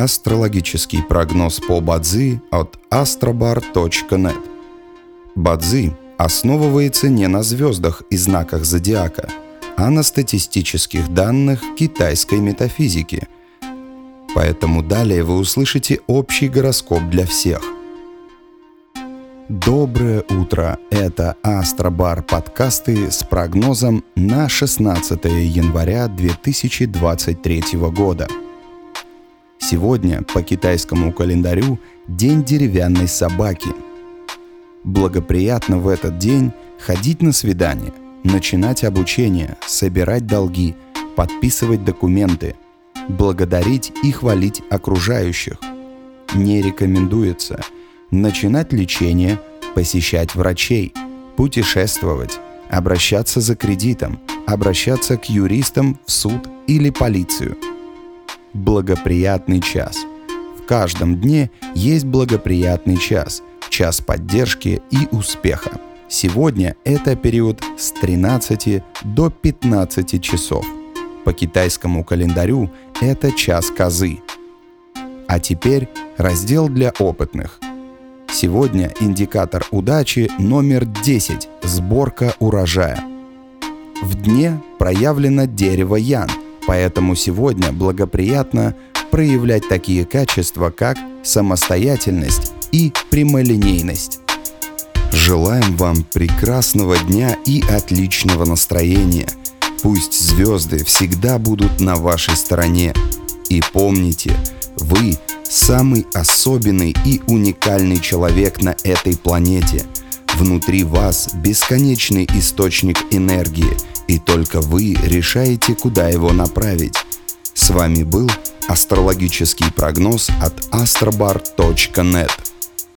Астрологический прогноз по Бадзи от astrobar.net. Бадзи основывается не на звездах и знаках зодиака, а на статистических данных китайской метафизики. Поэтому далее вы услышите общий гороскоп для всех. Доброе утро! Это Астробар подкасты с прогнозом на 16 января 2023 года – Сегодня по китайскому календарю День деревянной собаки. Благоприятно в этот день ходить на свидание, начинать обучение, собирать долги, подписывать документы, благодарить и хвалить окружающих. Не рекомендуется начинать лечение, посещать врачей, путешествовать, обращаться за кредитом, обращаться к юристам в суд или полицию – благоприятный час. В каждом дне есть благоприятный час, час поддержки и успеха. Сегодня это период с 13 до 15 часов. По китайскому календарю это час козы. А теперь раздел для опытных. Сегодня индикатор удачи номер 10 – сборка урожая. В дне проявлено дерево Ян – Поэтому сегодня благоприятно проявлять такие качества, как самостоятельность и прямолинейность. Желаем вам прекрасного дня и отличного настроения. Пусть звезды всегда будут на вашей стороне. И помните, вы самый особенный и уникальный человек на этой планете. Внутри вас бесконечный источник энергии – и только вы решаете, куда его направить. С вами был астрологический прогноз от astrobar.net.